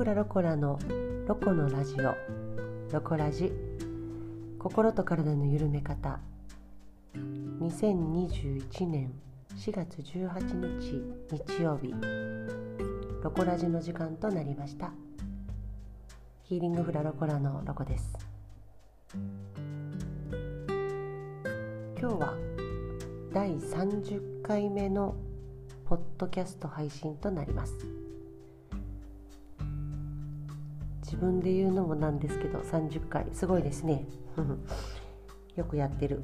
フラロコラのロコのラジオ。ロコラジ。心と体の緩め方。2021年4月18日日曜日。ロコラジの時間となりました。ヒーリングフラロコラのロコです。今日は第30回目のポッドキャスト配信となります。自分で言うのもなんですけど30回。すごいですね。よくやってる。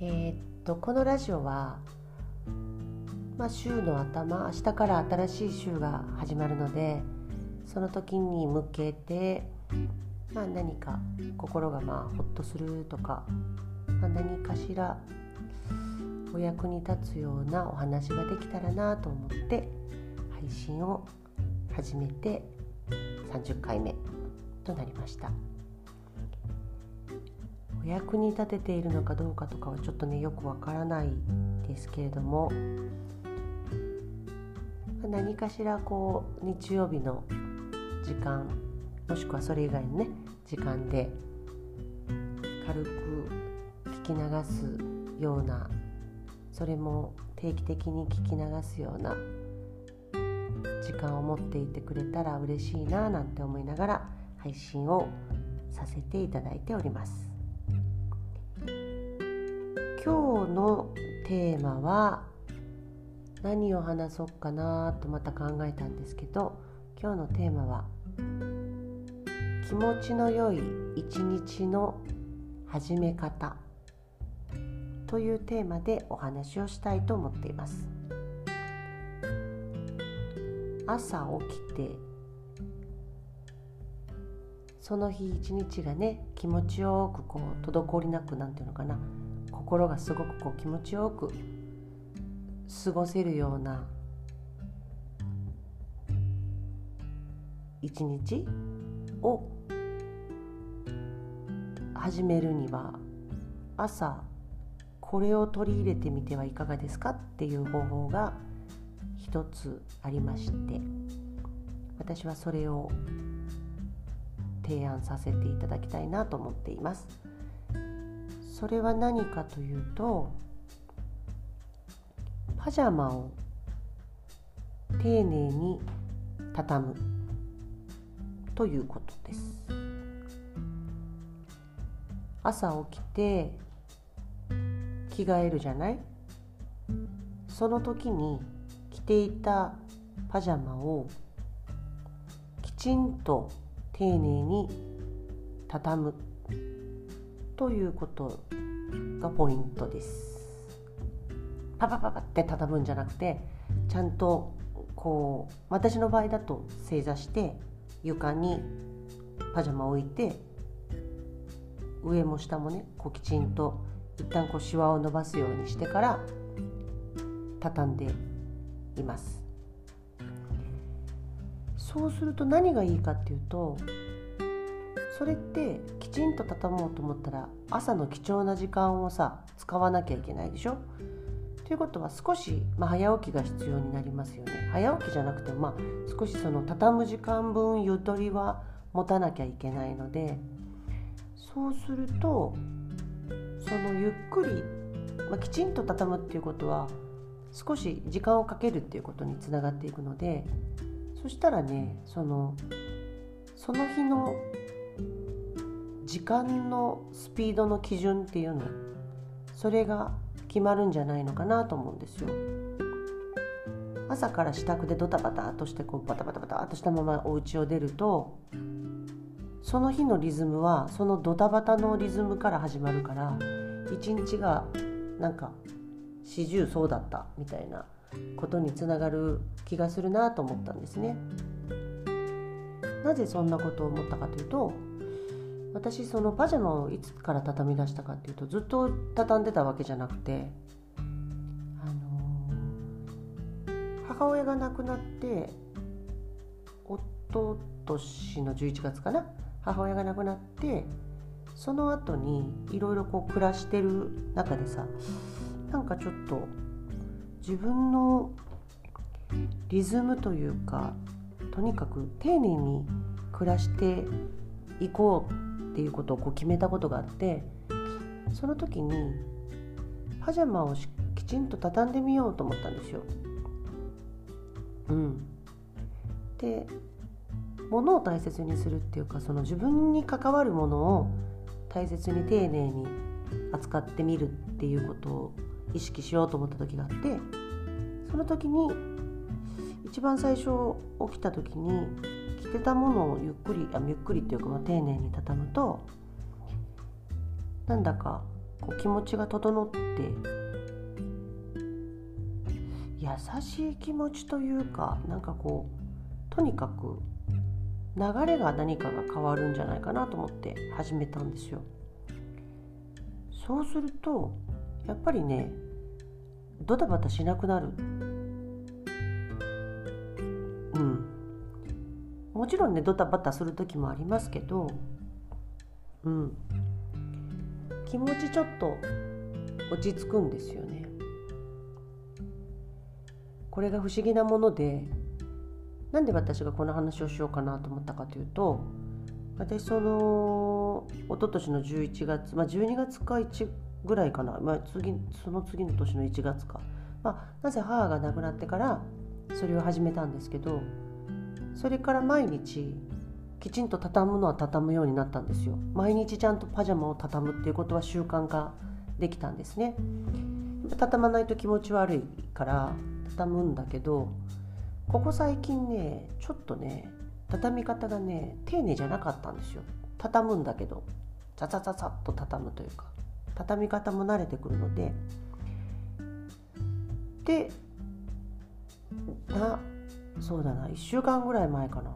えー、っとこのラジオはまあ、週の頭明日から新しい週が始まるのでその時に向けて、まあ、何か心がまあほっとするとか、まあ、何かしらお役に立つようなお話ができたらなと思って配信を始めて30回目となりました。お役に立てているのかどうかとかはちょっとねよくわからないですけれども何かしらこう日曜日の時間もしくはそれ以外のね時間で軽く聞き流すようなそれも定期的に聞き流すような時間を持っていてくれたら嬉しいななんて思いながら配信をさせていただいております。今日のテーマは何を話そうかなとまた考えたんですけど今日のテーマは気持ちの良い一日の始め方というテーマでお話をしたいと思っています。朝起きてその日一日がね気持ちよくこう滞りなくなんていうのかな。心がすごくこう気持ちよく過ごせるような一日を始めるには朝これを取り入れてみてはいかがですかっていう方法が一つありまして私はそれを提案させていただきたいなと思っています。それは何かというとパジャマを丁寧に畳むということです。朝起きて着替えるじゃない？その時にていたパジャマをきちんと丁寧に畳むということがポイントです。パパパパって畳むんじゃなくてちゃんとこう私の場合だと正座して床にパジャマを置いて上も下もねこうきちんと一旦こうシワを伸ばすようにしてから畳んでいます。そうすると何がいいかっていうとそれってきちんと畳もうと思ったら朝の貴重な時間をさ使わなきゃいけないでしょ？ということは少し、まあ、早起きが必要になりますよね。早起きじゃなくても、まあ、少しその畳む時間分ゆとりは持たなきゃいけないのでそうするとそのゆっくり、まあ、きちんと畳むっていうことは少し時間をかけるっていうことにつながっていくのでそしたらねそのその日の時間のスピードの基準っていうのそれが決まるんじゃないのかなと思うんですよ。朝から支度でドタバタとしてこうバタバタバタとしたままお家を出るとその日のリズムはそのドタバタのリズムから始まるから一日がなんか四十そうだったみたいなことにつながる気がするなと思ったんですね。なぜそんなことを思ったかというと私そのパジャマをいつから畳み出したかっていうとずっと畳んでたわけじゃなくて、あのー、母親が亡くなっておとしの11月かな母親が亡くなってその後にいろいろこう暮らしてる中でさなんかちょっと自分のリズムというかとにかく丁寧に暮らしていこうっていうことをこう決めたことがあってその時にパジャマをきちんと畳んでみようと思ったんですよ。うん、で物を大切にするっていうかその自分に関わるものを大切に丁寧に扱ってみるっていうことを意識しようと思った時があってその時に一番最初起きた時に着てたものをゆっくりあゆっくりっていうか、まあ、丁寧に畳むとなんだかこう気持ちが整って優しい気持ちというかなんかこうとにかく流れが何かが変わるんじゃないかなと思って始めたんですよ。そうするとやっぱりねドタバタしなくなる。うん。もちろんねドタバタする時もありますけどうん。気持ちちょっと落ち着くんですよね。これが不思議なものでなんで私がこの話をしようかなと思ったかというと私その一昨年の11月、まあ、12月か1ぐらいかな、まあ、次その次の年の1月か、まあ、なぜ母が亡くなってからそれを始めたんですけどそれから毎日きちんと畳むのは畳むようになったんですよ。毎日ちゃんとパジャマを畳むっていうことは習慣化できたんですね。畳まないと気持ち悪いから畳むんだけどここ最近ねちょっとね畳み方がね丁寧じゃなかったんですよ。畳むんだけどザザザザッと畳むというか。畳み方も慣れてくるのででなそうだな1週間ぐらい前かな。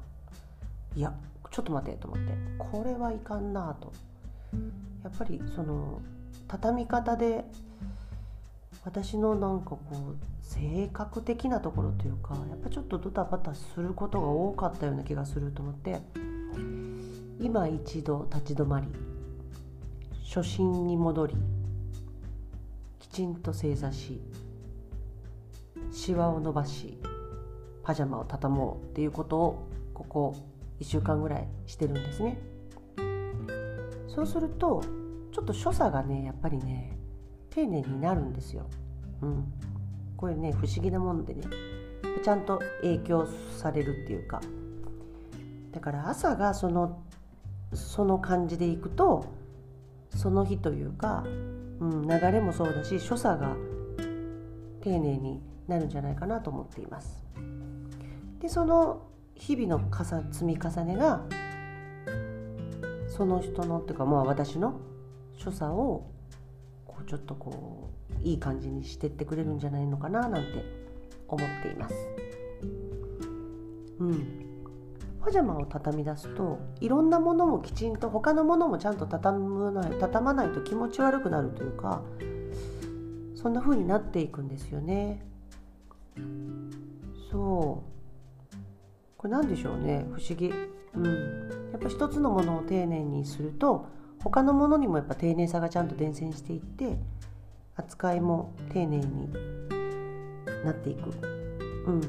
いやちょっと待てと思って。これはいかんなと。やっぱりその畳み方で私のなんかこう性格的なところというかやっぱちょっとドタバタすることが多かったような気がすると思って今一度立ち止まり初心に戻りきちんと正座しシワを伸ばしパジャマを畳もうっていうことをここ1週間ぐらいしてるんですね。そうするとちょっと所作がねやっぱりね丁寧になるんですよ。うん、これね不思議なもんでねちゃんと影響されるっていうか。だから朝がそのその感じでいくとその日というか、うん、流れもそうだし所作が丁寧になるんじゃないかなと思っています。でその日々の積み重ねがその人のっていうかまあ私の所作をこうちょっとこういい感じにしてってくれるんじゃないのかななんて思っています。うん、パジャマを畳み出すといろんなものもきちんと他のものもちゃんと畳まない畳まないと気持ち悪くなるというかそんな風になっていくんですよね。そう。これ何でしょうね？不思議。うん、やっぱ一つのものを丁寧にすると他のものにもやっぱ丁寧さがちゃんと伝染していって扱いも丁寧になっていく、うん、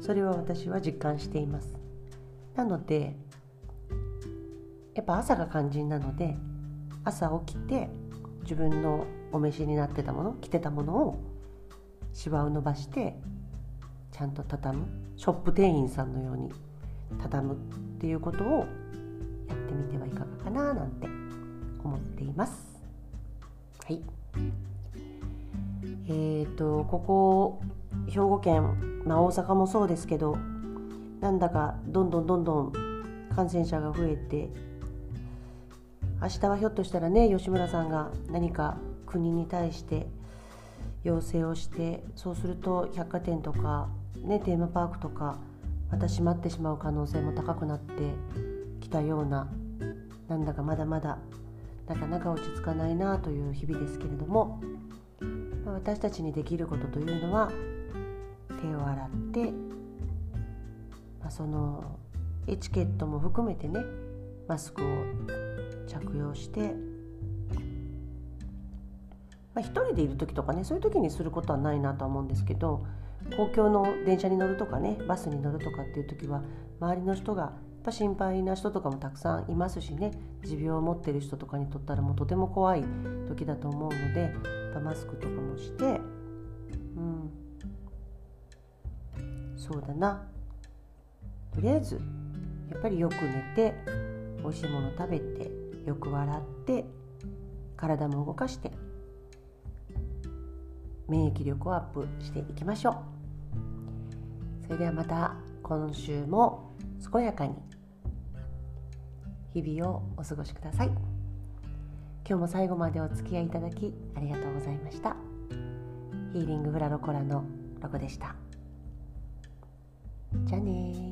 それは私は実感しています。なのでやっぱ朝が肝心なので朝起きて自分のお召しになってたもの着てたものをしわを伸ばしてちゃんと畳むショップ店員さんのように畳むっていうことをやってみてはいかがかななんて思っています。はい。えーと、ここ兵庫県、まあ、大阪もそうですけどなんだかどんどんどんどん感染者が増えて明日はひょっとしたらね吉村さんが何か国に対して要請をしてそうすると百貨店とか、ね、テーマパークとかまた閉まってしまう可能性も高くなってきたようななんだかまだまだなかなか落ち着かないなという日々ですけれども、まあ、私たちにできることというのは手を洗って、まあ、そのエチケットも含めてねマスクを着用して、まあ、一人でいる時とかねそういう時にすることはないなとは思うんですけど公共の電車に乗るとかねバスに乗るとかっていう時は周りの人がやっぱ心配な人とかもたくさんいますしね持病を持ってる人とかにとったらもうとても怖い時だと思うのでやっぱマスクとかもしてうん。そうだな。とりあえずやっぱりよく寝て美味しいもの食べてよく笑って体も動かして免疫力をアップしていきましょう。それではまた今週も健やかに日々をお過ごしください。今日も最後までお付き合いいただきありがとうございました。ヒーリングフラロコラのロゴでした。じゃあね